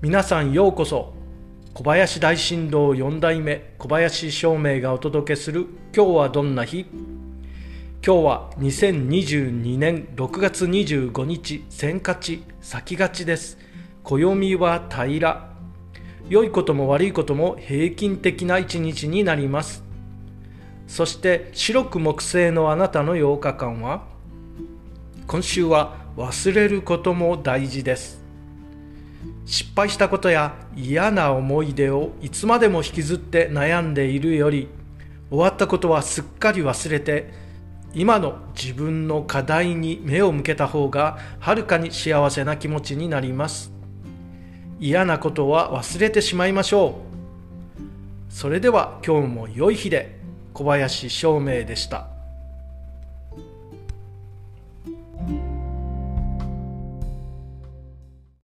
皆さんようこそ。小林大震動4代目小林照明がお届けする今日はどんな日？今日は2022年6月25日先勝ち先勝ちです。暦は平。ら良いことも悪いことも平均的な一日になります。そして白く木星のあなたの8日間は今週は忘れることも大事です。失敗したことや嫌な思い出をいつまでも引きずって悩んでいるより終わったことはすっかり忘れて今の自分の課題に目を向けた方がはるかに幸せな気持ちになります。嫌なことは忘れてしまいましょう。それでは今日も良い日で小林照明でした。